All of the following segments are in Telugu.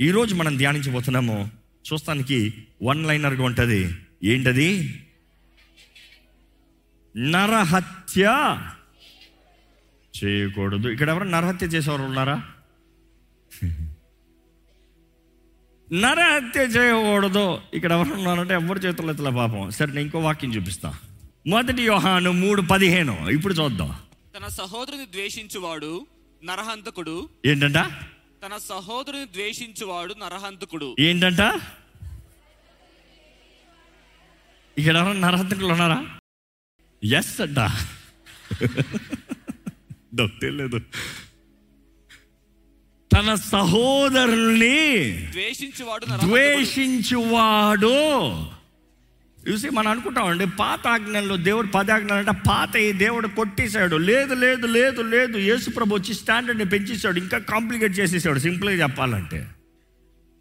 ఈరోజు మనం ధ్యానించబోతున్నాము చూస్తానికి వన్ లైనర్గా ఉంటుంది. ఏంటది? నరహత్య చేయకూడదు. ఇక్కడ ఎవరు నరహత్య చేసేవారు ఉన్నారా? నరహత్య చేయకూడదు. ఇక్కడ ఎవరు ఉన్నారంటే ఎవరు చేతుల్లో ఎత్తలే పాపం. సరే నేను ఇంకో వాక్యం చూపిస్తా. మొదటి యోహాను మూడు పదిహేను. ఇప్పుడు చూద్దాం. తన సహోదరుని ద్వేషించువాడు నరహంతకుడు. ఏంటంట? తన సహోదరుని ద్వేషించువాడు నరహంతకుడు. ఏంటంట? ఇక్కడ నరహంతకులు ఉన్నారా? ఎస్ అంట. లేదు తన సహోదరుల్ని ద్వేషించువాడు ద్వేషించువాడు. చూసి మనం అనుకుంటామండి పాత ఆజ్ఞల్లో దేవుడు పది ఆజ్ఞలు అంటే పాత ఈ దేవుడు కొట్టేశాడు. లేదు లేదు లేదు లేదు. యేసుప్రభు వచ్చి స్టాండర్డ్ని పెంచేశాడు. ఇంకా కాంప్లికేట్ చేసేసాడు. సింపుల్గా చెప్పాలంటే.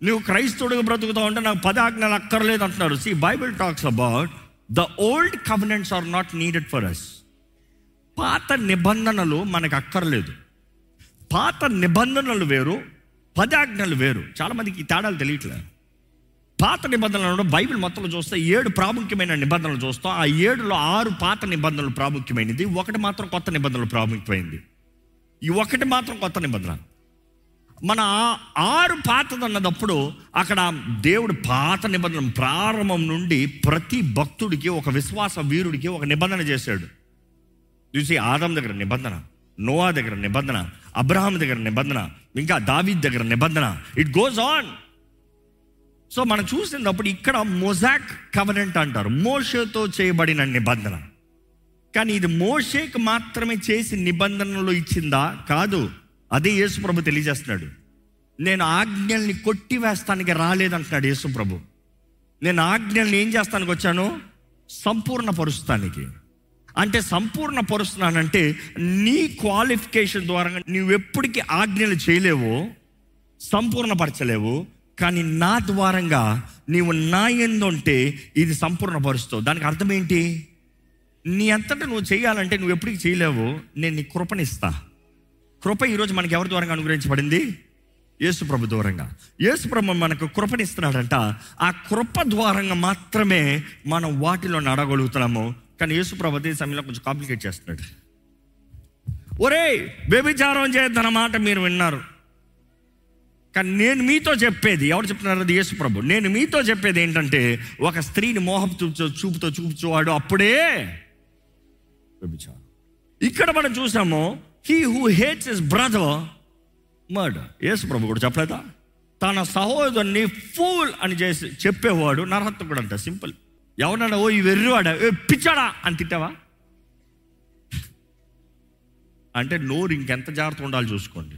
నువ్వు క్రైస్తవుడిగా బ్రతుకుతావు అంటే నాకు పది ఆజ్ఞలు అక్కర్లేదు అంటున్నారు. See Bible talks about the old covenants are not needed for us పాత నిబంధనలు మనకు అక్కర్లేదు. పాత నిబంధనలు వేరు పదాజ్ఞలు వేరు. చాలామందికి ఈ తేడాలు తెలియట్లేదు పాత నిబంధనలు బైబిల్ మొత్తంలో చూస్తే ఏడు ప్రాముఖ్యమైన నిబంధనలు చూస్తాం. ఆ ఏడులో ఆరు పాత నిబంధనలు ప్రాముఖ్యమైనది. ఒకటి మాత్రం కొత్త నిబంధనలు ప్రాముఖ్యమైనది ఈ ఒకటి మాత్రం కొత్త నిబంధన. మన ఆరు పాతది అన్నదప్పుడు అక్కడ దేవుడు పాత నిబంధన ప్రారంభం నుండి ప్రతి భక్తుడికి ఒక విశ్వాస వీరుడికి ఒక నిబంధన చేశాడు. చూసి ఆదం దగ్గర నిబంధన నోవా దగ్గర నిబంధన అబ్రహాం దగ్గర నిబంధన ఇంకా దావీద్ దగ్గర నిబంధన. ఇట్ గోస్ ఆన్ సో మనం చూసినప్పుడు ఇక్కడ మొజాక్ కవనెంట్ అంటారు. మోషతో చేయబడిన నిబంధన. కానీ ఇది మోషేకి మాత్రమే చేసి నిబంధనలు ఇచ్చిందా? కాదు. అదే యేసుప్రభు తెలియజేస్తున్నాడు. నేను ఆజ్ఞల్ని కొట్టివేస్తానికి రాలేదంటున్నాడు యేసుప్రభు నేను ఆజ్ఞల్ని ఏం చేస్తానికి వచ్చాను? సంపూర్ణ పరుస్తానికి అంటే సంపూర్ణ పరుస్తున్నానంటే నీ క్వాలిఫికేషన్ ద్వారా నువ్వు ఎప్పటికీ ఆజ్ఞలు చేయలేవో సంపూర్ణపరచలేవు కానీ నా ద్వారంగా నీవు నా ఎందుంటే ఇది సంపూర్ణపరుస్తావు. దానికి అర్థం ఏంటి? నీ అంతటా నువ్వు చేయాలంటే నువ్వు ఎప్పటికీ చేయలేవు. నేను నీ కృపనిస్తా. కృప ఈరోజు మనకి ఎవరి ద్వారంగా అనుగ్రహించబడింది? యేసు ప్రభు ద్వారంగా. యేసు ప్రభు మనకు కృపనిస్తున్నాడంట. ఆ కృప ద్వారంగా మాత్రమే మనం వాటిలో నడగలుగుతున్నాము. కానీ యేసు ప్రభు అదే సమయంలో కొంచెం కాంప్లికేట్ చేస్తున్నాడు. ఒరే వ్యభిచారం చేయొద్దన్నమాట మీరు విన్నారు. కానీ నేను మీతో చెప్పేది ఎవరు చెప్తున్నారు అది యేసు ప్రభు. నేను మీతో చెప్పేది ఏంటంటే ఒక స్త్రీని మోహం చూపుతో చూపుతో చూపుచువాడు అప్పుడే వ్యభిచారం ఇక్కడ మనం చూసాము he who hates his brother murder Yesu ప్రభు కూడా చెప్పలేదా? తన సహోదరుని ఫూల్ అని చేసి చెప్పేవాడు నరహత్తుడు అంట సింపుల్ ఎవరన్నా ఓ ఈ వెర్రివాడా? ఏ పిచ్చాడా? అని తిట్టావా? అంటే నోరు ఇంకెంత జాగ్రత్త ఉండాలి చూసుకోండి.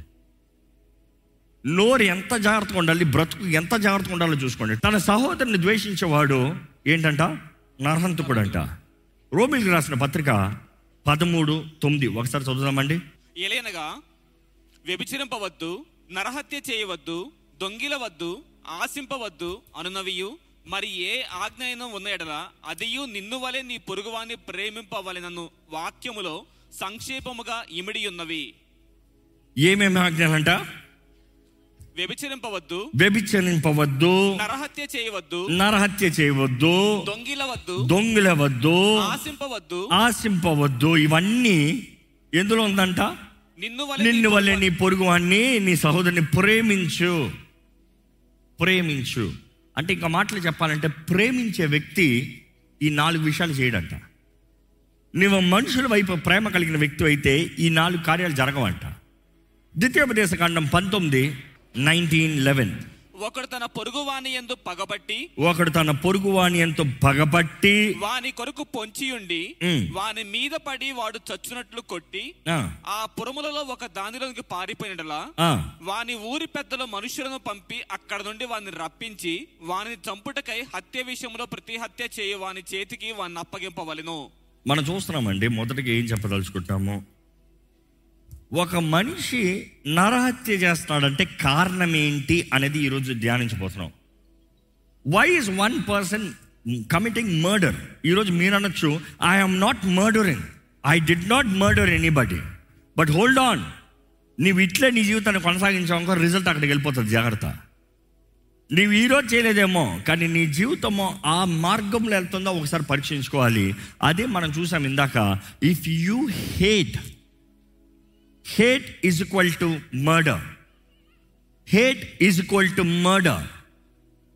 నోరు ఎంత జాగ్రత్తగా ఉండాలి బ్రతుకు ఎంత జాగ్రత్తగా ఉండాలో చూసుకోండి. తన సహోదరుని ద్వేషించేవాడు ఏంటంట? నరహంతకుడంట. రోమిల్కి రాసిన పత్రిక పదమూడు తొమ్మిది. ఒకసారి చదువుదామండి. ఎలయనగా వ్యభిచరింపవద్దు నరహత్య చేయవద్దు దొంగిలవద్దు ఆశింపవద్దు అనునవియు. మరి ఏ ఆజ్ఞ అయినా ఉన్న ఎడల అదియు నిన్ను వలె నీ పొరుగువాన్ని ప్రేమింపవలెనను వాక్యములో సంక్షేపముగా ఇమిడి ఉన్నవి ఏమేమి ఆజ్ఞలంట? వ్యభిచరింపవద్దు. వ్యభిచరింపవద్దు. నరహత్య చేయవద్దు. నరహత్య చేయవద్దు. దొంగిలవద్దు. దొంగిలవద్దు. ఆశింపవద్దు. ఆశింపవద్దు. ఇవన్నీ ఎందులో ఉందంట? నిన్ను నిన్ను వల్లే నీ పొరుగువాన్ని నీ సహోదరుని ప్రేమించు. ప్రేమించు. అంటే ఇంకా మాటలు చెప్పాలంటే ప్రేమించే వ్యక్తి ఈ నాలుగు విషయాలు చేయడంట. నువ్వు మనుషుల వైపు ప్రేమ కలిగిన వ్యక్తి అయితే ఈ నాలుగు కార్యాలు జరగవంట. ద్వితీయోపదేశ కాండం పంతొమ్మిది నైన్టీన్ లెవెన్. ఒకడు తన పొరుగువాని ఎందు పగబట్టి ఒకడు తన పొరుగువాని ఎంతో పగబట్టి వాని కొరకు పొంచియుండి ఉమ్. వాని మీద పడి వాడు చచ్చునట్లు కొట్టి ఆ, పురములలో ఒక దానిలోనికి పారిపోయినలా వాని ఊరి పెద్దలు మనుషులను పంపి అక్కడ నుండి వాని రప్పించి వాని చంపుటకై హత్య విషయంలో ప్రతి హత్య చేయు వాని చేతికి వాని అప్పగింపవలెను. మనం చూస్తున్నామండి మొదటిగా ఏం చెప్పదలుచుకుంటాము? ఒక మనిషి నరహత్య చేస్తున్నాడంటే కారణం ఏంటి అనేది ఈరోజు ధ్యానించబోతున్నాం. Why is one person committing murder ఈరోజు మీరు అనొచ్చు I'm not murdering I did not murder anybody but hold on నీవు ఇట్లే నీ జీవితాన్ని కొనసాగించావు రిజల్ట్ అక్కడికి వెళ్ళిపోతుంది. జాగ్రత్త. నీవు ఈరోజు చేయలేదేమో కానీ నీ జీవితము ఆ మార్గంలో వెళ్తుందో ఒకసారి పరీక్షించుకోవాలి. అదే మనం చూసాం ఇందాక if you hate hate is equal to murder hate is equal to murder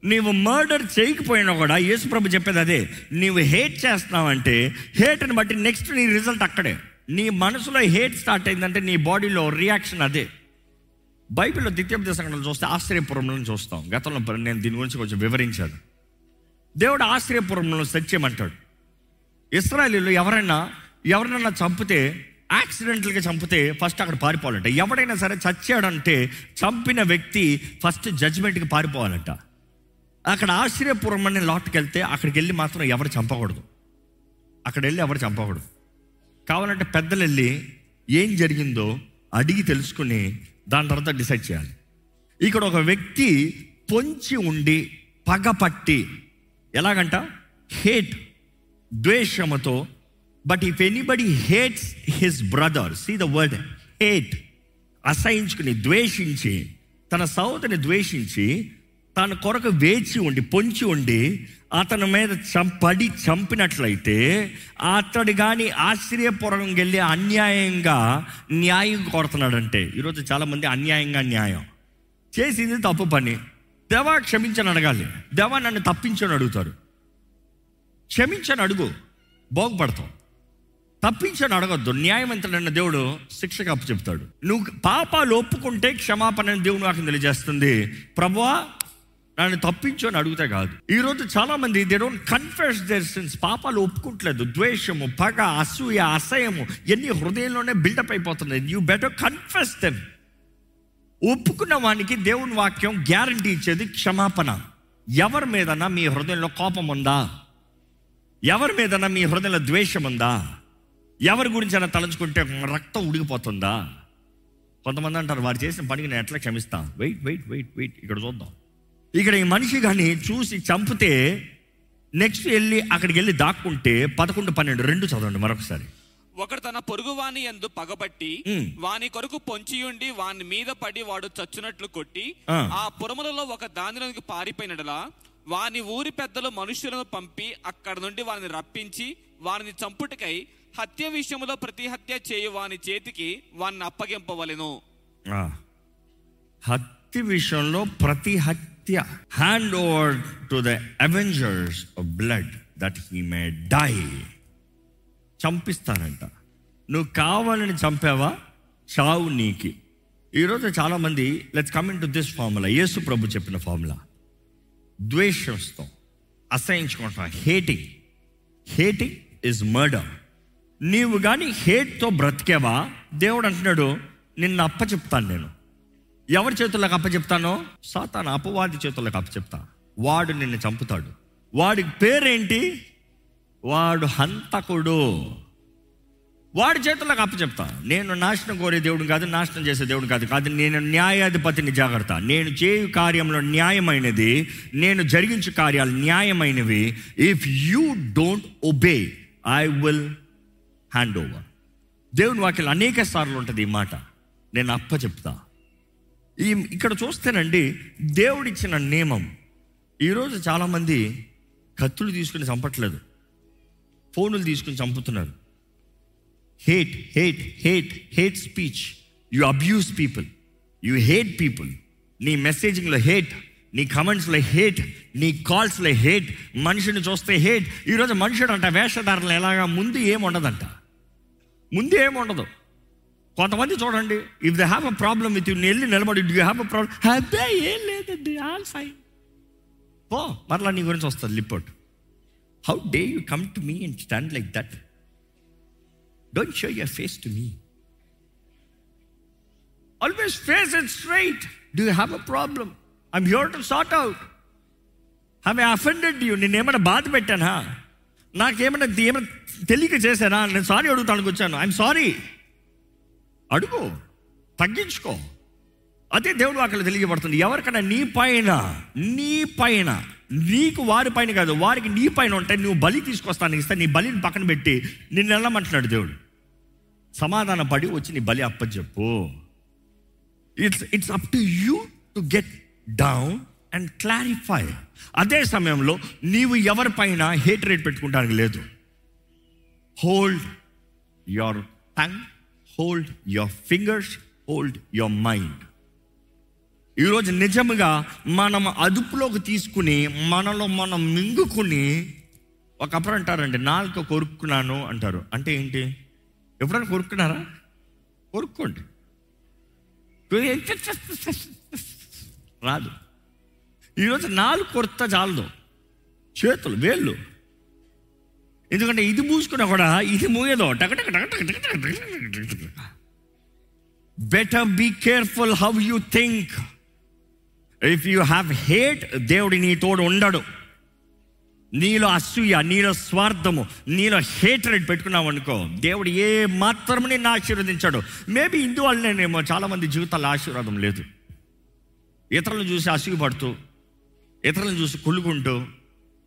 నీవు మర్డర్ చేయకపోయినా కూడా యేసుప్రభు చెప్పేది అదే. నీవు హేట్ చేస్తున్నావంటే హేట్ని బట్టి నెక్స్ట్ నీ రిజల్ట్ అక్కడే. నీ మనసులో హేట్ స్టార్ట్ అయిందంటే నీ బాడీలో రియాక్షన్ అదే. బైబిల్లో ద్వితీయోపదేశ సంఘటనలు చూస్తే ఆశ్చర్యపురంలో చూస్తాం. గతంలో నేను దీని గురించి కొంచెం వివరించాను. దేవుడు ఆశ్చర్యపురంలో సత్యమంటాడు ఇస్రాయలీలో ఎవరైనా ఎవరైనా చంపితే యాక్సిడెంటల్గా చంపితే ఫస్ట్ అక్కడ పారిపోవాలంట. ఎవడైనా సరే చచ్చాడంటే చంపిన వ్యక్తి ఫస్ట్ జడ్జిమెంట్కి పారిపోవాలంట. అక్కడ ఆశ్చర్యపురం అనే లాట్కి వెళ్తే అక్కడికి వెళ్ళి మాత్రం ఎవరు చంపకూడదు. అక్కడ వెళ్ళి ఎవరు చంపకూడదు. కావాలంటే పెద్దలు వెళ్ళి ఏం జరిగిందో అడిగి తెలుసుకుని దాని తర్వాత డిసైడ్ చేయాలి. ఇక్కడ ఒక వ్యక్తి పొంచి ఉండి పగపట్టి ఎలాగంట? Hate ద్వేషముతో but if anybody hates his brother see the word hate అసహించుకుని ద్వేషించి తన సహోదరిని ద్వేషించి తన కొరకు వేచి ఉండి పొంచి ఉండి అతని మీద చంపడి చంపినట్లయితే అతడు కానీ ఆశ్చర్యపూర్వకం వెళ్ళి అన్యాయంగా న్యాయం కోరుతున్నాడంటే ఈరోజు చాలామంది అన్యాయంగా న్యాయం. చేసింది తప్పు పని. దేవా క్షమించని అడగాలి. దేవా నన్ను తప్పించని అడుగుతారు. క్షమించని అడుగు. బాగుపడతాం తప్పించాడు అడగద్దు. న్యాయమంతుడన్న దేవుడు శిక్షకు అప్పు చెప్తాడు. నువ్వు పాపాలు ఒప్పుకుంటే క్షమాపణ దేవుడు నాకు తెలియజేస్తుంది. ప్రభువా నన్ను తప్పించు అని అడిగితే కాదు. ఈరోజు చాలామంది they don't confess their sins పాపాలు ఒప్పుకుంటలేదు. ద్వేషము పగ అసూయ అసహ్యము ఎన్ని హృదయంలోనే బిల్డప్ అయిపోతున్నాయి. యూ బెటర్ కన్ఫెస్ దెమ్ ఒప్పుకున్న వానికి దేవుని వాక్యం గ్యారంటీ ఇచ్చేది క్షమాపణ. ఎవరి మీదన్నా మీ హృదయంలో కోపం ఉందా? ఎవరి మీదన్నా మీ హృదయంలో ద్వేషం ఉందా? ఎవరి గురించి అయినా తలంచుకుంటే రక్తం ఉడికిపోతుందా కొంతమంది అంటారు వారు చేసిన పనికి నేను ఎట్లా క్షమిస్తా వెయిట్ వెయిట్ వెయిట్ వెయిట్ ఇక్కడ చూద్దాం ఇక్కడ ఈ మనిషి కానీ చూసి చంపితే నెక్స్ట్ వెళ్ళి అక్కడికి వెళ్ళి దాక్కుంటే పదకొండు పన్నెండు రెండు చదవండి మరొకసారి ఒకడు తన పొరుగువాని ఎందు పగబట్టి. వాని కొరకు పొంచియుండి వాని మీద పడి వాడు చచ్చునట్లు కొట్టి ఆ. పురములలో ఒక దానిలోనికి పారిపోయినడలా వాని ఊరి పెద్దలు మనుష్యులను పంపి అక్కడ నుండి వారిని రప్పించి వారిని చంపుటకై హత్య విషయంలో ప్రతి హత్య చేయు వాని చేతికి వాన్ని అప్పగింపవలెను. హత్య విషయంలో ప్రతి హత్య hand over to the avengers of blood that he may die చంపిస్తానంట నువ్వు కావాలని చంపావా? చావు నీకి. ఈరోజు చాలామంది let's coming to this formula Yesu ప్రభు చెప్పిన ఫార్ములా ద్వేషిస్తాం అసహించుకుంటాం. హేటింగ్ హేటింగ్ ఇస్ మర్డర్ నీవు కానీ హేట్తో బ్రతికేవా? దేవుడు అంటున్నాడు నిన్ను అప్ప చెప్తాను నేను. ఎవరి చేతుల్లోకి అప్ప చెప్తానో? సాతాను అపవాది చేతుల్లోకి అప్ప చెప్తా. వాడు నిన్ను చంపుతాడు. వాడి పేరేంటి? వాడు హంతకుడు. వాడి చేతులకు అప్ప చెప్తా. నేను నాశనం కోరే దేవుడు కాదు నాశనం చేసే దేవుడు కాదు కాదు నేను న్యాయాధిపతిని జాగ్రత్త. నేను చేయు కార్యంలో న్యాయమైనది నేను జరిగించు కార్యాలు న్యాయమైనవి. If you don't obey I will hand over దేవుని వాక్యం అనేక సార్లు ఉంటుంది ఈ మాట. నేను అప్ప చెప్తా. ఈ ఇక్కడ చూస్తేనండి దేవుడిచ్చిన నియమం. ఈరోజు చాలామంది కత్తులు తీసుకుని చంపట్లేదు. ఫోనులు తీసుకుని చంపుతున్నారు. Hate hate hate hate speech you abuse people you hate people నీ మెసేజింగ్లో హేట్ నీ కమెంట్స్లో హేట్ నీ కాల్స్లో హేట్ మనిషిని చూస్తే హేట్ ఈరోజు మనుషుడు అంట వేషధారణ ఎలాగా ముందు ఏముండదంట ముందు ఏముండదు కొంతమంది చూడండి if they have a problem with you వెళ్ళి నిలబడి యూ హ్యావ్ అ ప్రాబ్లమ్ అదే ఏం లేదండి ఆల్ ఫైన్ పో మరలా నీ గురించి వస్తుంది report how dare you come to me and stand like that don't show your face to me always face it straight do you have a problem I'm here to sort out have I offended you నేనేమైనా బాధ పెట్టానా? నాకేమైనా ఏమైనా తెలియక చేశానా? నేను సారీ అడుగుతానికి వచ్చాను. ఐఎమ్ సారీ అడుగు. తగ్గించుకో. అదే దేవుడు అక్కడ తెలియబడుతుంది ఎవరికైనా నీ పైన నీ పైన నీకు వారి పైన కాదు వారికి నీ పైన ఉంటే నువ్వు బలి తీసుకొస్తాను ఇస్తే నీ బలిని పక్కన పెట్టి నిన్ను వెళ్ళమంటున్నాడు దేవుడు. సమాధాన పడి వచ్చి నీ బలి అప్పచెప్పు. It's it's up to you to get down and clarify అదే సమయంలో నీవు ఎవరిపైన హేట్ రేట్ పెట్టుకుంటానికి లేదు. Hold your tongue hold your fingers hold your mind ఈరోజు నిజముగా మనం అదుపులోకి తీసుకుని మనలో మనం మింగుకుని ఒకప్పుడు అంటారండి నాలుక కొరుక్కున్నాను అంటారు. అంటే ఏంటి? ఎప్పుడైనా కొరుక్కున్నారా? కొరుక్కోండి. రాదు. ఈరోజు నాలుగు కొరత చాలదు. చేతులు వేళ్ళు. ఎందుకంటే ఇది మూసుకున్నా కూడా ఇది మూయదో. Better be careful how you think if you have hate దేవుడి నీ తోడు ఉండడు. నీలో అసూయ నీలో స్వార్థము నీలో హేట్రెడ్ పెట్టుకున్నావు అనుకో దేవుడు ఏ మాత్రము నిన్ను ఆశీర్వదించాడు. మేబీ ఇందువల్లనేమో చాలామంది జీవితాల్లో ఆశీర్వాదం లేదు. ఇతరులను చూసి అసూయపడుతూ ఇతరులను చూసి కుళ్ళుకుంటూ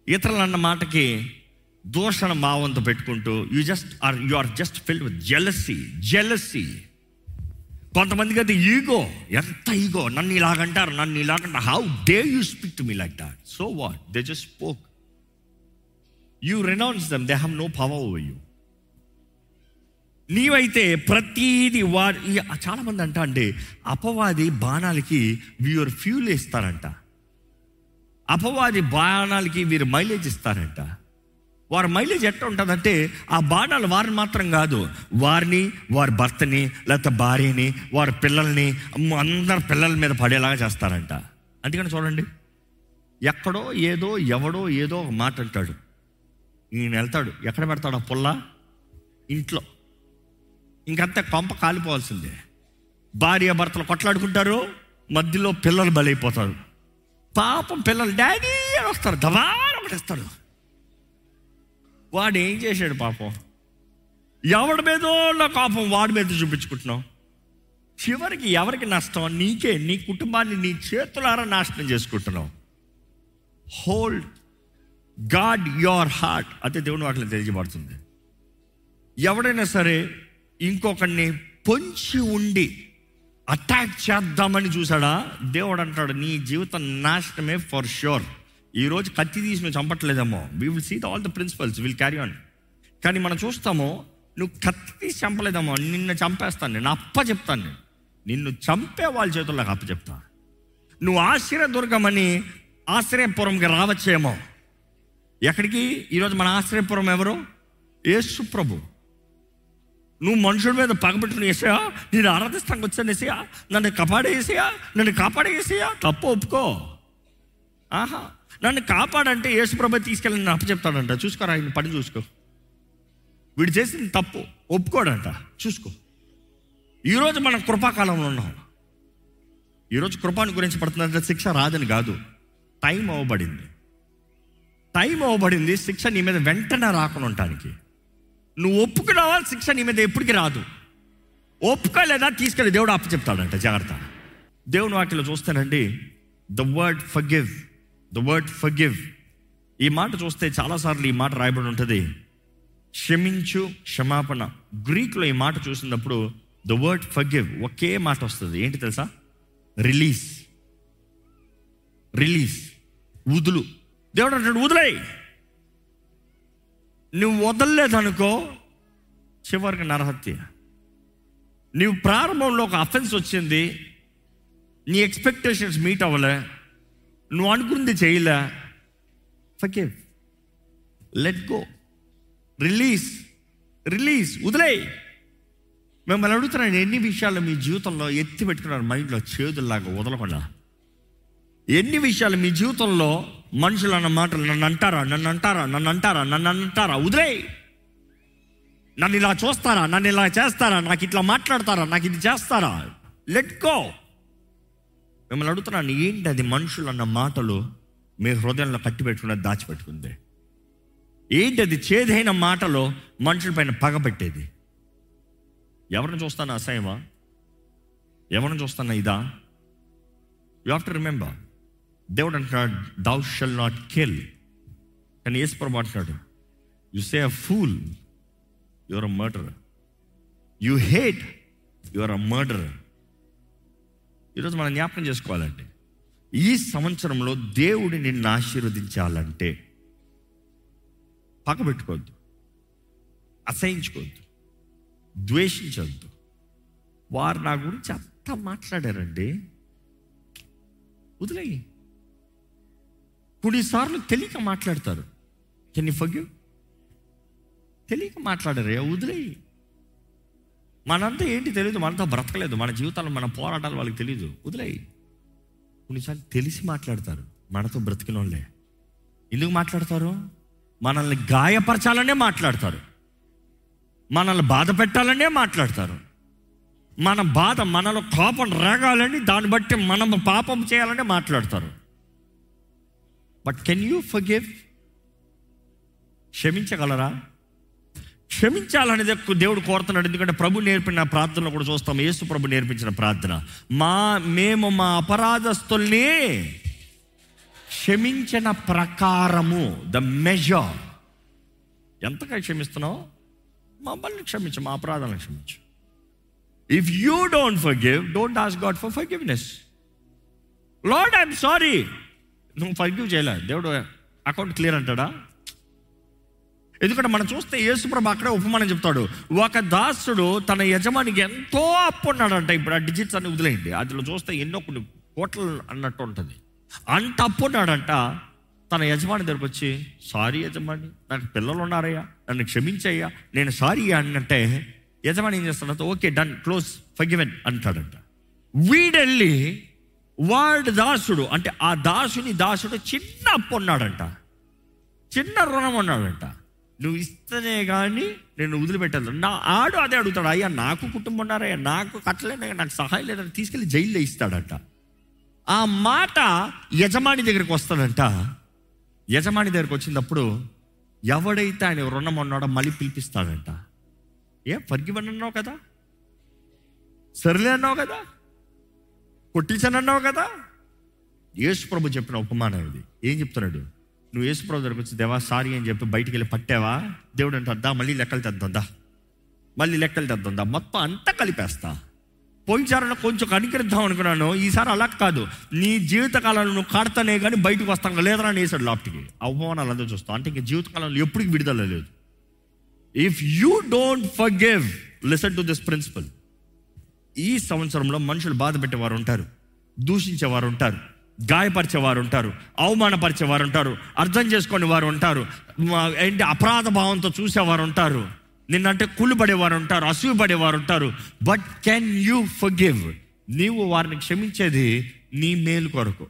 ఇతరులు అన్న మాటకి దూషణ భావంతో పెట్టుకుంటూ you just are you are just filled with jealousy jealousy కొంతమందికి అది ఈగో ఎంత ఈగో నన్ను ఇలాగంటారు నన్ను ఇలాగంటారు. How dare you speak to me like that so what they just spoke you renounce them they have no power over you నీవైతే ప్రతీది వారి చాలామంది అంట అంటే అపవాది బాణాలకి వీరు ఫ్యూల్ ఇస్తారంట అపవాది బాణాలకి వీరు మైలేజ్ ఇస్తారంట. వారి మైలేజ్ ఎట్లా ఉంటుందంటే ఆ బాణాలు వారిని మాత్రం కాదు. వారిని వారి భర్తని లేకపోతే భార్యని వారి పిల్లల్ని అందరి పిల్లల మీద పడేలాగా చేస్తారంట. అందుకని చూడండి ఎక్కడో ఏదో ఎవడో ఏదో ఒక మాట అంటాడు. ఈయన వెళ్తాడు. ఎక్కడ పెడతాడు ఆ పుల్ల? ఇంట్లో. ఇంకంతా కొంప కాలిపోవాల్సిందే. భార్య భర్తలు కొట్లాడుకుంటారు మధ్యలో పిల్లలు బలైపోతారు. పాపం పిల్లలు డాడీ అని వస్తారు దవాన ఒకటేస్తాడు వాడు ఏం చేశాడు పాపం? ఎవడి మీదో నా కోపం వాడి మీద చూపించుకుంటున్నావు? చివరికి ఎవరికి నష్టం? నీకే నీ కుటుంబాన్ని నీ చేతులారా నాశనం చేసుకుంటున్నావు. హోల్డ్ గాడ్ యువర్ హార్ట్ అదే దేవుని వాటిలో తెలియబడుతుంది ఎవడైనా సరే ఇంకొకరిని పొంచి ఉండి అటాక్ చేద్దామని చూసాడా దేవుడు అంటాడు నీ జీవితం నాశనమే ఫర్ షూర్ ఈరోజు కత్తి తీసి నువ్వు చంపట్లేదేమో. We will see all the principles will carry on కానీ మనం చూస్తాము నువ్వు కత్తి తీసి చంపలేదేమో. నిన్ను చంపేస్తాను నేను. అప్ప చెప్తాను నేను. నిన్ను చంపే వాళ్ళ చేతుల్లోకి అప్ప చెప్తా నువ్వు ఆశ్రయదుర్గమని ఆశ్రయపురంకి రావచ్చేమో. ఎక్కడికి? ఈరోజు మన ఆశ్రయపురం ఎవరు? యేసు ప్రభు. నువ్వు మనుషుల మీద పగబెట్టుకుని వేసాయా? నేను ఆరాధిస్తానికి వచ్చాను వేసేయా? నన్ను కాపాడేసేయా నన్ను కాపాడేసేయా తప్పు ఒప్పుకో. ఆహా. నన్ను కాపాడంటే యేసుప్రభ తీసుకెళ్ళి నేను అప్పచెప్తాడంట. చూసుకోరా ఆయన పని చూసుకో. వీడు చేసింది తప్పు ఒప్పుకోడంట. చూసుకో. ఈరోజు మనం కృపాకాలంలో ఉన్నాం. ఈరోజు కృపాని గురించి పడుతుందంటే శిక్ష రాదని కాదు. టైం అవ్వబడింది. టైం అవ్వబడింది శిక్ష నీ మీద వెంటనే రాకుండా ఉండటానికి. నువ్వు ఒప్పుకున్నావా? శిక్ష నీ మీద ఎప్పటికీ రాదు. ఒప్పుకోలేదా? తీసుకెళ్ళి దేవుడు అప్పు చెప్తాడంట. జాగ్రత్త. దేవుని వాటిలో చూస్తానండి. The word forgive the word forgive ఈ మాట చూస్తే చాలాసార్లు ఈ మాట రాయబడి ఉంటుంది. క్షమించు క్షమాపణ. గ్రీక్లో ఈ మాట చూసినప్పుడు ద వర్డ్ ఫర్గివ్ ఒకే మాట వస్తుంది. ఏంటి తెలుసా? రిలీజ్. రిలీజ్. వదులు దేవుడు అంటాడు వదిలేయ్ నువ్వు వదలలేదనుకో చివరికి నరహత్య. నీవు ప్రారంభంలో ఒక అఫెన్స్ వచ్చింది నీ ఎక్స్పెక్టేషన్స్ మీట్ అవ్వలే నువ్వు అనుకుంది చేయలే forgive let go release release వదిలే మిమ్మల్ని అడుగుతున్నాను ఎన్ని విషయాలు మీ జీవితంలో ఎత్తి పెట్టుకున్నారు మైండ్లో చేతుల్లాగా వదలకుండా? ఎన్ని విషయాలు మీ జీవితంలో మనుషులు అన్న మాటలు నన్ను అంటారా నన్ను అంటారా నన్ను అంటారా నన్ను అంటారా వదిలే. నన్ను ఇలా చూస్తారా నన్ను ఇలా చేస్తారా నాకు ఇట్లా మాట్లాడతారా నాకు ఇది చేస్తారా? లెట్ గో మిమ్మల్ని అడుగుతున్నాను ఏంటి అది మనుషులు అన్న మాటలు? మీ హృదయంలో కట్టి పెట్టుకున్నది దాచిపెట్టుకుంది. ఏంటి అది చేదైన మాటలు మనుషుల పైన పగబెట్టేది ఎవరిని చూస్తాను అసహ్యమా? ఎవరిని చూస్తాను ఇదా? యు హ్యావ్ టు రిమెంబర్ దేవుడు అంటున్నాడు దౌ షల్ నాట్ కిల్ కానీ ఏసుప్రభు అంటున్నాడు you say a fool your a murder you hate your a murder ఈరోజు మనం జ్ఞాపకం చేసుకోవాలండి. ఈ సంవత్సరంలో దేవుడు నిన్ను ఆశీర్వదించాలంటే పక్కబెట్టుకోవద్దు అసహించుకోవద్దు ద్వేషించవద్దు. వారు నా గురించి అంతా మాట్లాడారండి. వదిలేయి. కొన్నిసార్లు తెలియక మాట్లాడతారు. కెన్ యూ తెలియక మాట్లాడరు ఏ వదిలేయి మనంతా ఏంటి తెలియదు మనంతా బ్రతకలేదు. మన జీవితాలు మన పోరాటాలు వాళ్ళకి తెలియదు వదిలేయి కొన్నిసార్లు తెలిసి మాట్లాడతారు. మనతో బ్రతికిన వాళ్ళే ఎందుకు మాట్లాడతారు? మనల్ని గాయపరచాలనే మాట్లాడతారు. మనల్ని బాధ పెట్టాలనే మాట్లాడతారు. మన బాధ మనలో కోపం రాగాలని దాన్ని బట్టి మనం పాపం చేయాలనే మాట్లాడతారు. బట్ కెన్ యూ ఫర్గివ్ క్షమించగలరా? క్షమించాలనేది దేవుడు కోరుతున్నాడు. ఎందుకంటే ప్రభు నేర్పిన ప్రార్థనలో కూడా చూస్తాం. యేసు ప్రభు నేర్పించిన ప్రార్థన. మా మేము మా అపరాధస్తుల్ని క్షమించిన ప్రకారము ద మెజర్ ఎంతగా క్షమిస్తున్నావు? మమ్మల్ని క్షమించు మా అపరాధాలను క్షమించు. If you don't forgive don't ask God for forgiveness Lord I'm sorry నువ్వు ఫర్గ్యూ చేయలే. దేవుడు అకౌంట్ క్లియర్ అంటాడా? ఎందుకంటే మనం చూస్తే యేసుప్రభు అక్కడే ఉపమానం చెప్తాడు. ఒక దాసుడు తన యజమానికి ఎంతో అప్పు ఉన్నాడంట. ఇప్పుడు ఆ డిజిట్స్ అన్ని వదిలేయండి. అందులో చూస్తే ఎన్నో కొన్ని కోట్లు అన్నట్టు ఉంటుంది. అంత అప్పు ఉన్నాడంట. తన యజమాని దగ్గరకు వచ్చి సారీ యజమాని నాకు పిల్లలు ఉన్నారయ్యా నన్ను క్షమించయ్యా నేను సారీ అన్నంటే యజమాని ఏం చేస్తాడంటే ఓకే డన్ క్లోజ్ ఫగివెన్ అంటాడంట. వీడెళ్ళి వాడు దాసుడు అంటే ఆ దాసుని దాసుడు చిన్న అప్పు ఉన్నాడంట చిన్న రుణం ఉన్నాడంట నువ్వు ఇస్తేనే కానీ నేను వదిలిపెట్టాను. నా ఆడు అదే అడుగుతాడు అయ్యా నాకు కుటుంబం ఉన్నారయ్యా నాకు కట్టలేనయ్యా నాకు సహాయం లేదని తీసుకెళ్ళి జైల్లో ఇస్తాడంట. ఆ మాట యజమాని దగ్గరికి వస్తాడంట. యజమాని దగ్గరికి వచ్చినప్పుడు ఎవడైతే ఆయన రుణం ఉన్నాడో మళ్ళీ పిలిపిస్తాడంట. ఏ ఫర్గివన్ అన్నావు కదా? సర్లే అన్నావు కదా? కొట్టించానన్నావు కదా? యేసు ప్రభు చెప్పిన ఉపమానం ఇది. ఏం చెప్తున్నాడు? నువ్వు యేసు ప్రభు దగ్గరకు వచ్చి దేవా సారీ అని చెప్పి బయటికి వెళ్ళి పట్టావా? దేవుడు అంటుందా మళ్ళీ లెక్కలు తెద్దా మళ్ళీ లెక్కలు తెద్దా మొత్తం అంతా కలిపేస్తా. పోయినసారి కొంచెం కనికరిద్దాం అనుకున్నాను. ఈసారి అలా కాదు. నీ జీవితకాలంలో నువ్వు కాడతానే కానీ బయటకు వస్తాను లేదరా అని వేసాడు లాప్టికి. అవమానాలు అందరూ చూస్తాం. అంటే ఇంకా జీవితకాలంలో ఎప్పటికి విడుదల లేదు. If you don't forgive listen to this principle ఈ సంవత్సరంలో మనుషులు బాధ పెట్టేవారు ఉంటారు దూషించేవారు ఉంటారు గాయపరిచేవారు ఉంటారు అవమానపరిచేవారు ఉంటారు అర్థం చేసుకునే వారు ఉంటారు ఏంటి అపరాధ భావంతో చూసేవారు ఉంటారు నిన్నంటే కుళ్ళు పడేవారు ఉంటారు అసూయ పడేవారు ఉంటారు. బట్ కెన్ యూ ఫర్గివ్ నీవు వారిని క్షమించేది నీ మేలు కొరకు.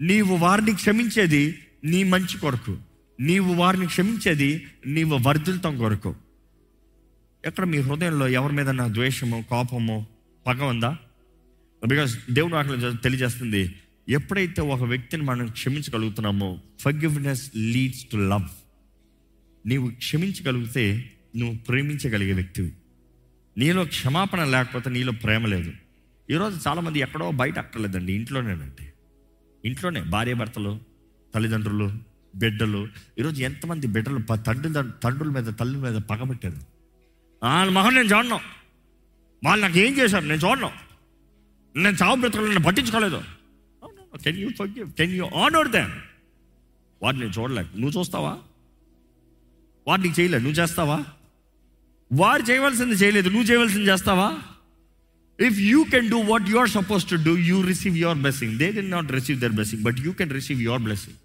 నీవు వారిని క్షమించేది నీ మంచి కొరకు. నీవు వారిని క్షమించేది నీవు వర్ధిల్తం కొరకు. ఎక్కడ మీ హృదయంలో ఎవరి మీద నా ద్వేషము కోపము పగ ఉందా? బికాస్ దేవుడు అక్కడ తెలియజేస్తుంది ఎప్పుడైతే ఒక వ్యక్తిని మనం క్షమించగలుగుతున్నామో ఫర్గివ్నెస్ లీడ్స్ టు లవ్ నీవు క్షమించగలిగితే నువ్వు ప్రేమించగలిగే వ్యక్తివి నీలో క్షమాపణ లేకపోతే నీలో ప్రేమ లేదు. ఈరోజు చాలామంది ఎక్కడో బయట అక్కర్లేదండి ఇంట్లోనేనండి. ఇంట్లోనే భార్య భర్తలు తల్లిదండ్రులు బిడ్డలు. ఈరోజు ఎంతమంది బిడ్డలు ప- తండ్రుల తండ్రుల మీద తల్లి మీద పగబెట్టారు వాళ్ళ మొహం నేను చూడను వాళ్ళు నాకు ఏం చేశారు? నేను చూడను. నేను చావు బ్రతుకులు నన్ను పట్టించుకోలేదు. Can you forgive can you honour them వాడిని నేను చూడలేక నువ్వు చూస్తావా? వాడు నీకు చేయలేదు. నువ్వు చేస్తావా? వారు చేయవలసింది చేయలేదు. నువ్వు చేయవలసింది చేస్తావా? If you can do what you are suppose to do you receive your blessing they can not receive their blessing but you can receive your blessing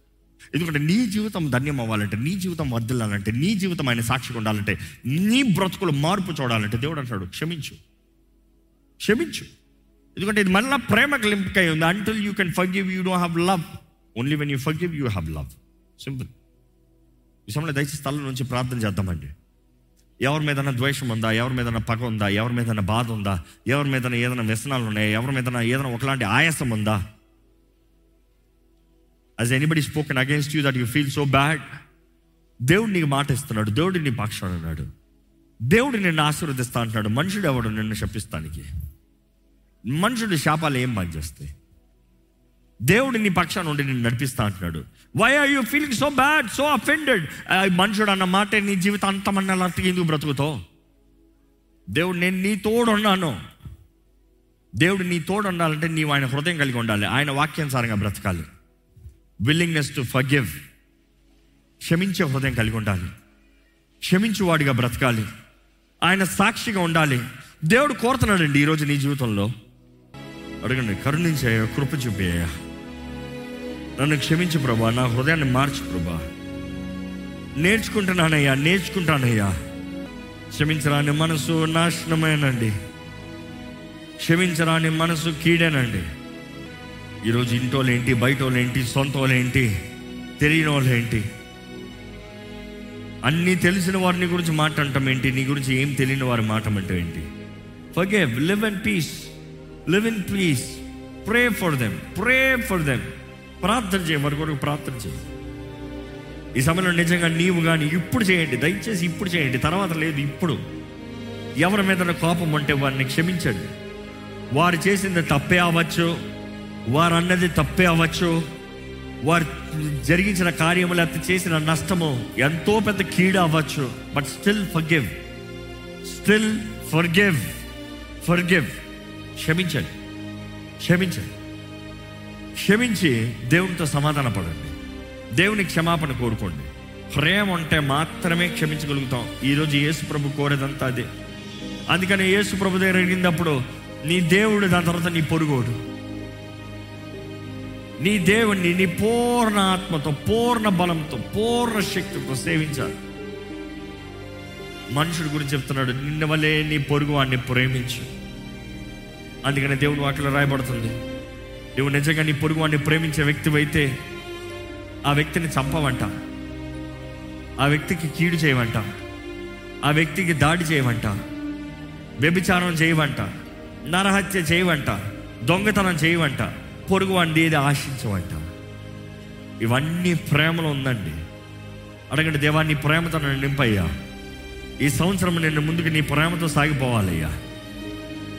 ఎందుకంటే నీ జీవితం ధన్యం అవ్వాలంటే నీ జీవితం వర్దిల్లాలంటే నీ జీవితం ఆయన సాక్షిగా ఉండాలంటే నీ బ్రతుకులు మార్పు చూడాలంటే దేవుడు అంటాడు క్షమించు. క్షమించు. ఎందుకంటే ఇది మళ్ళీ ప్రేమకు అయి ఉంది. Until you can forgive you do have love only when you forgive you have love simple ఈ సమయంలో దయచేసి స్థలం నుంచి ప్రార్థన చేద్దామండి. ఎవరి మీద ద్వేషం ఉందా? ఎవరి మీద పగ ఉందా? ఎవరి మీదైనా బాధ ఉందా? ఎవరి మీద ఏదైనా వ్యసనాలు ఉన్నాయా? ఎవరి మీద ఏదైనా ఒకలాంటి ఆయాసం ఉందా? Has anybody spoken against you that you feel so bad దేవుడు నీకు మాట ఇస్తున్నాడు. దేవుడు నీ పక్షాన ఉన్నాడు. దేవుడు నిన్ను ఆశీర్వదిస్తా అంటున్నాడు. మనుషుడు ఎవడు? నిన్ను శపిస్తానికి. మనుషుడు శాపాలు ఏం పనిచేస్తాయి దేవుడు నీ పక్షాన ఉండి నేను నడిపిస్తా అంటున్నాడు. Why are you feeling so bad so offended మనుషుడు అన్న మాట నీ జీవితం అంతమన్నా ఎందుకు బ్రతుకుతావు? దేవుడు నేను నీ తోడున్నాను. దేవుడు నీ తోడు ఉండాలంటే నీవు ఆయన హృదయం కలిగి ఉండాలి. ఆయన వాక్యానుసారంగా బ్రతకాలి. విల్లింగ్నెస్ టు ఫర్గివ్ క్షమించే హృదయం కలిగి ఉండాలి. క్షమించువాడిగా బ్రతకాలి. ఆయన సాక్షిగా ఉండాలి. దేవుడు కోరుతున్నాడండి ఈరోజు నీ జీవితంలో. అడగండి కరుణించాయా కృప చూపేయ నన్ను క్షమించు ప్రభా నా హృదయాన్ని మార్చు ప్రభా. నేర్చుకుంటున్నానయ్యా నేర్చుకుంటానయ్యా. క్షమించరాని మనసు నాశనమేనండి. క్షమించరాని మనసు కీడేనండి. ఈరోజు ఇంటోలేంటి బయటోలేంటి సొంతోలేంటి తెలియని వాళ్ళేంటి అన్నీ తెలిసిన వారిని గురించి మాట్లాడటం ఏంటి? నీ గురించి ఏం తెలియని వారి మాట అంటే ఏంటి? Forgave live and peace live in peace pray for them pray for them ప్రార్థన చేయి వారి కొరకు ప్రార్థన చేయి. ఈ సమయంలో నిజంగా నీవు కానీ ఇప్పుడు చేయండి. దయచేసి ఇప్పుడు చేయండి. తర్వాత లేదు ఇప్పుడు. ఎవరి మీద కోపం ఉంటే వారిని క్షమించండి. వారు చేసింది తప్పే అవ్వచ్చు. వారు అన్నది తప్పే అవ్వచ్చు. వారు జరిగించిన కార్యము లేకపోతే చేసిన నష్టము ఎంతో పెద్ద కీడ అవ్వచ్చు. But still forgive still forgive forgive క్షమించండి. క్షమించండి. క్షమించి దేవునితో సమాధాన పడండి దేవుని క్షమాపణ కోరుకోండి. ప్రేమ ఉంటే మాత్రమే క్షమించగలుగుతాం. ఈరోజు యేసు ప్రభు కోరేదంతా అదే. అందుకని యేసు ప్రభు దగ్గర అడిగినప్పుడు నీ దేవుడు దాని తర్వాత నీ పొరుగోడు. నీ దేవుణ్ణి నీ పూర్ణ ఆత్మతో పూర్ణ బలంతో పూర్ణ శక్తితో సేవించాలి. మనుషుడి గురించి చెప్తున్నాడు నిన్న వలే నీ పొరుగు వాడిని ప్రేమించు. అందుకని దేవుడు వాటిలో రాయబడుతుంది. నువ్వు నిజంగా నీ పొరుగు వాడిని ప్రేమించే వ్యక్తి అయితే ఆ వ్యక్తిని చంపవంట ఆ వ్యక్తికి కీడు చేయవంట ఆ వ్యక్తికి దాడి చేయవంట వ్యభిచారం చేయవంట నరహత్య చేయవంట దొంగతనం చేయవంట పొరుగు వాడిని ఏది ఆశించవంట ఇవన్నీ ప్రేమలో ఉందండి. అడగండి దేవా నీ ప్రేమతో నన్ను నింపయ్యా. ఈ సంవత్సరం నేను ముందుకు నీ ప్రేమతో సాగిపోవాలయ్యా.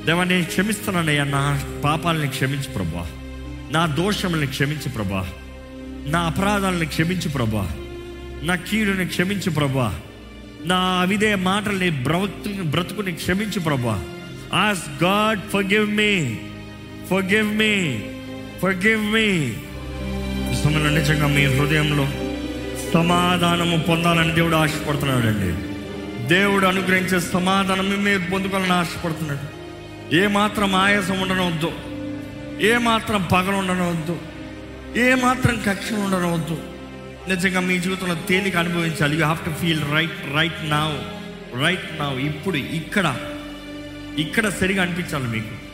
దేవా నేను క్షమిస్తున్నానయ్యా నా పాపాలని క్షమించు ప్రభా. నా దోషములను క్షమించు ప్రభా. నా అపరాధాలను క్షమించు ప్రభా. నా కీడుని క్షమించు ప్రభా. నా అవిదే మాటల్ని బ్రతుకు బ్రతుకుని క్షమించు ప్రభా. As God forgive me forgive me forgive me సమయంలో నిజంగా మీ హృదయంలో సమాధానము పొందాలని దేవుడు ఆశపడుతున్నాడండి. దేవుడు అనుగ్రహించే సమాధానం మీరు పొందుకోవాలని ఆశపడుతున్నాడు. ఏమాత్రం ఆయాసం ఉండనవద్దు. ఏమాత్రం పగలు ఉండనవద్దు. ఏమాత్రం కక్ష ఉండనవద్దు. నిజంగా మీ జీవితంలో తేలిక అనుభవించాలి? You have to feel right right now right now ఇప్పుడు ఇక్కడ. ఇక్కడ సరిగా అనిపించాలి మీకు.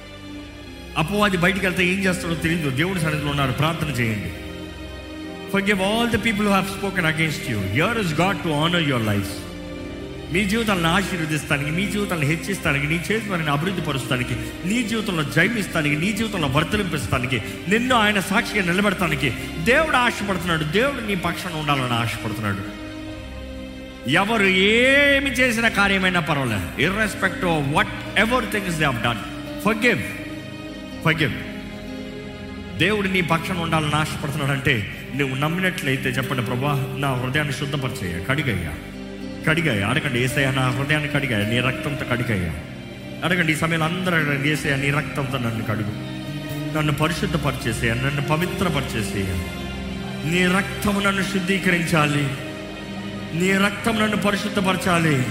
అపవాది బయటికి వెళ్తే ఏం చేస్తాడో తెలియదు దేవుడి సన్నిధిలో ఉన్నారు. ప్రార్థన చేయండి. Forgive all the people have spoken against you here is God to honour your life మీ జీవితాలను ఆశీర్వదిస్తానికి మీ జీవితాలను హెచ్చిస్తానికి నీ చేతులను అభివృద్ధి పరుస్తానికి నీ జీవితంలో జయమిస్తానికి నీ జీవితంలో వర్తలింపిస్తానికి నిన్ను ఆయన సాక్షిగా నిలబెడతానికి దేవుడు ఆశపడుతున్నాడు. దేవుడు నీ పక్షాన ఉండాలని ఆశపడుతున్నాడు. ఎవరు ఏమి చేసిన కార్యమైనా పర్వాలేదు. Irrespective whatever things they done forgive forgive దేవుడు నీ పక్షాన ఉండాలని ఆశపడుతున్నాడంటే నువ్వు నమ్మినట్లయితే చెప్పండి ప్రభా నా హృదయాన్ని శుద్ధపరిచేయ కడిగయ్యా కడిగాయ. అడగండి ఏసయ్య నా హృదయాన్ని కడిగాయ. నీ రక్తంతో కడిగాయ. అడగండి ఈ సమయంలో అందరూ అడగండి ఏసయ్య నీ రక్తంతో నన్ను కడుగు. నన్ను పరిశుద్ధపరిచేసేయ నన్ను పవిత్రపరిచేసేయ. నీ రక్తము నన్ను శుద్ధీకరించాలి. నీ రక్తం నన్ను పరిశుద్ధపరచాలి.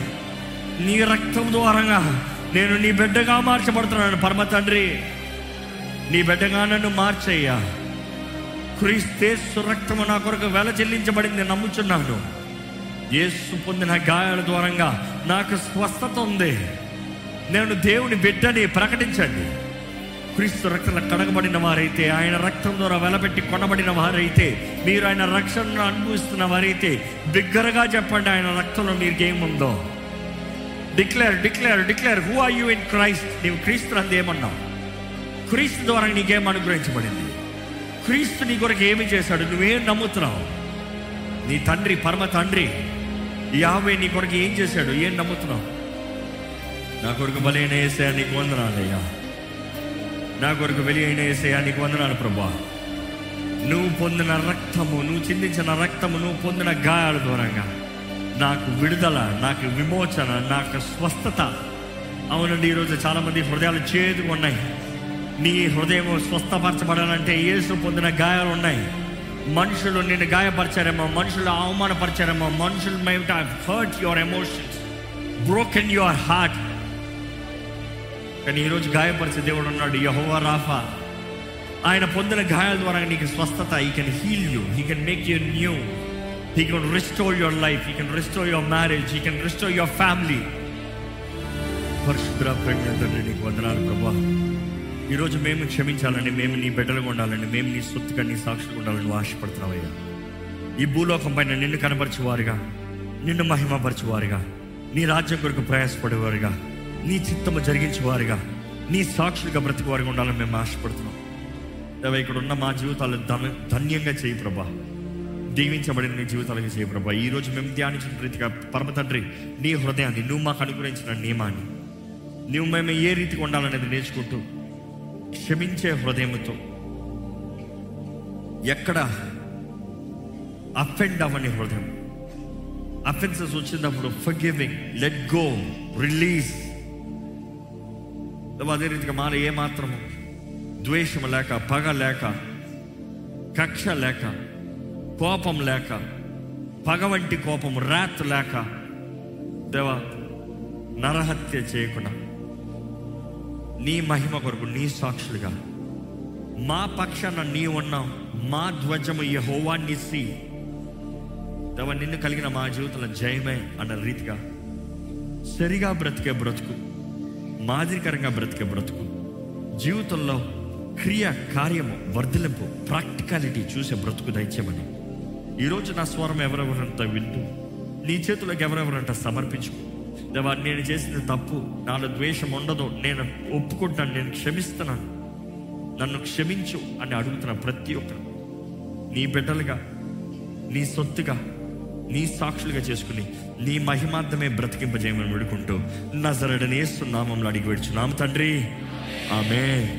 నీ రక్తం ద్వారంగా నేను నీ బిడ్డగా మార్చబడుతున్నాను పరమ తండ్రి. నీ బిడ్డగా నన్ను మార్చయ్యా. క్రీస్తే రక్తము నా కొరకు వెల చెల్లించబడింది నమ్ముచున్నాను. యేసు పొందిన గాయాల ద్వారంగా నాకు స్వస్థత ఉంది. నేను దేవుని బిడ్డని ప్రకటించండి. క్రీస్తు రక్తం కడగబడిన వారైతే ఆయన రక్తం ద్వారా వెలబెట్టి కొనబడిన వారైతే మీరు ఆయన రక్షణను అనుభవిస్తున్న వారైతే బిగ్గరగా చెప్పండి ఆయన రక్తంలో మీకు ఏముందో. Declare declare declare who are you in Christ నీవు క్రీస్తు అంది ఏమన్నావు? క్రీస్తు ద్వారా నీకేం అనుగ్రహించబడింది? క్రీస్తు నీ కొరకు ఏమి చేశాడు? నువ్వేం నమ్ముతున్నావు? నీ తండ్రి పరమ తండ్రి యావే నీ కొరకు ఏం చేశాడు? ఏం నమ్ముతున్నావు? నా కొరకు బలైన వేసే నీకు వందనాలయ్యా నా కొరకు వెలి అయిన వేసే నీకు వందనాలు ప్రభా. నువ్వు పొందిన రక్తము నువ్వు చిందించిన రక్తము నువ్వు పొందిన గాయాల దూరంగా నాకు విడుదల నాకు విమోచన నాకు స్వస్థత. అవునండి ఈరోజు చాలామంది హృదయాలు చేదుగా ఉన్నాయి. నీ హృదయం స్వస్థపరచబడాలంటే ఏసు పొందిన గాయాలు ఉన్నాయి. మనుషులు నిన్ను గాయపరిచారేమో మనుషులు అవమానపరిచారేమో మనుషులు might hurt your emotions broken your heart కానీ ఈరోజు గాయపరిచే దేవుడు ఉన్నాడు యహోవా రాఫా. ఆయన పొందిన గాయాల ద్వారా నీకు స్వస్థత he can heal you he can make you new he can restore your life he can restore your marriage he can restore your family పరిశుద్ర ప్రేమ తండ్రి నీకు వందనాలు ప్రభా. ఈరోజు మేము క్షమించాలని మేము నీ బిడ్డలుగా ఉండాలని మేము నీ సొత్తుగా నీ సాక్షులుగా ఉండాలని ఆశపడుతున్నామయ్యా ఈ భూలోకం పైన నిన్ను కనపరిచేవారుగా నిన్ను మహిమపరచువారుగా నీ రాజ్యం కొరకు ప్రయాసపడేవారుగా నీ చిత్తము జరిగించేవారుగా నీ సాక్షులుగా బ్రతికేవారుగా ఉండాలని మేము ఆశపడుతున్నాం. దేవ ఇక్కడ ఉన్న మా జీవితాలు ధన ధన్యంగా చేయి ప్రభా. దీవించబడిన నీ జీవితాలకు చేయి ప్రభా. ఈ రోజు మేము ధ్యానించిన రీతిగా పరమ తండ్రి నీ హృదయాన్ని నువ్వు మాకు అనుగ్రహించిన నియమాన్ని నువ్వు మేము ఏ రీతిగా ఉండాలనేది నేర్చుకుంటూ క్షమించే హృదయంతో ఎక్కడ అఫెండ్ అవ్వని హృదయం. అఫెన్సెస్ వచ్చినప్పుడు ఫర్గివింగ్ లెట్ గో రిలీజ్ అదే రీతిగా మాల ఏ ద్వేషం ద్వేషము లేక పగ లేక కక్ష లేక కోపం లేక పగ వంటి కోపం రాత్ లేక దేవా నరహత్య చేయకుండా నీ మహిమ కొరకు నీ సాక్షులుగా. మా పక్షాన నీ ఉన్నావు. మా ధ్వజము యహోవాన్నిసి దేవ నిన్ను కలిగిన మా జీవితంలో జయమే అన్న రీతిగా. సరిగా బ్రతికే బ్రతుకు మాదిరికరంగా బ్రతికే బ్రతుకు జీవితంలో క్రియ కార్యము వర్ధలింపు ప్రాక్టికాలిటీ చూసే బ్రతుకు దయచేయమని. ఈరోజు నా స్వరం ఎవరెవరంతా వింటూ నీ చేతులకు ఎవరెవరంట సమర్పించు దేవా నేను చేసిన తప్పు నాలో ద్వేషం ఉండదు. నేను ఒప్పుకుంటాను నేను క్షమిస్తున్నాను. నన్ను క్షమించు అని అడుగుతున్న ప్రతి ఒక్కరు. నీ బిడ్డలుగా నీ సొత్తుగా నీ సాక్షులుగా చేసుకుని నీ మహిమార్థమే బ్రతికింపజేయమని వేడుకుంటూ నజరడనేస్తున్నామంలో నామంలో అడిగి పెడుచున్నాము తండ్రి. ఆమె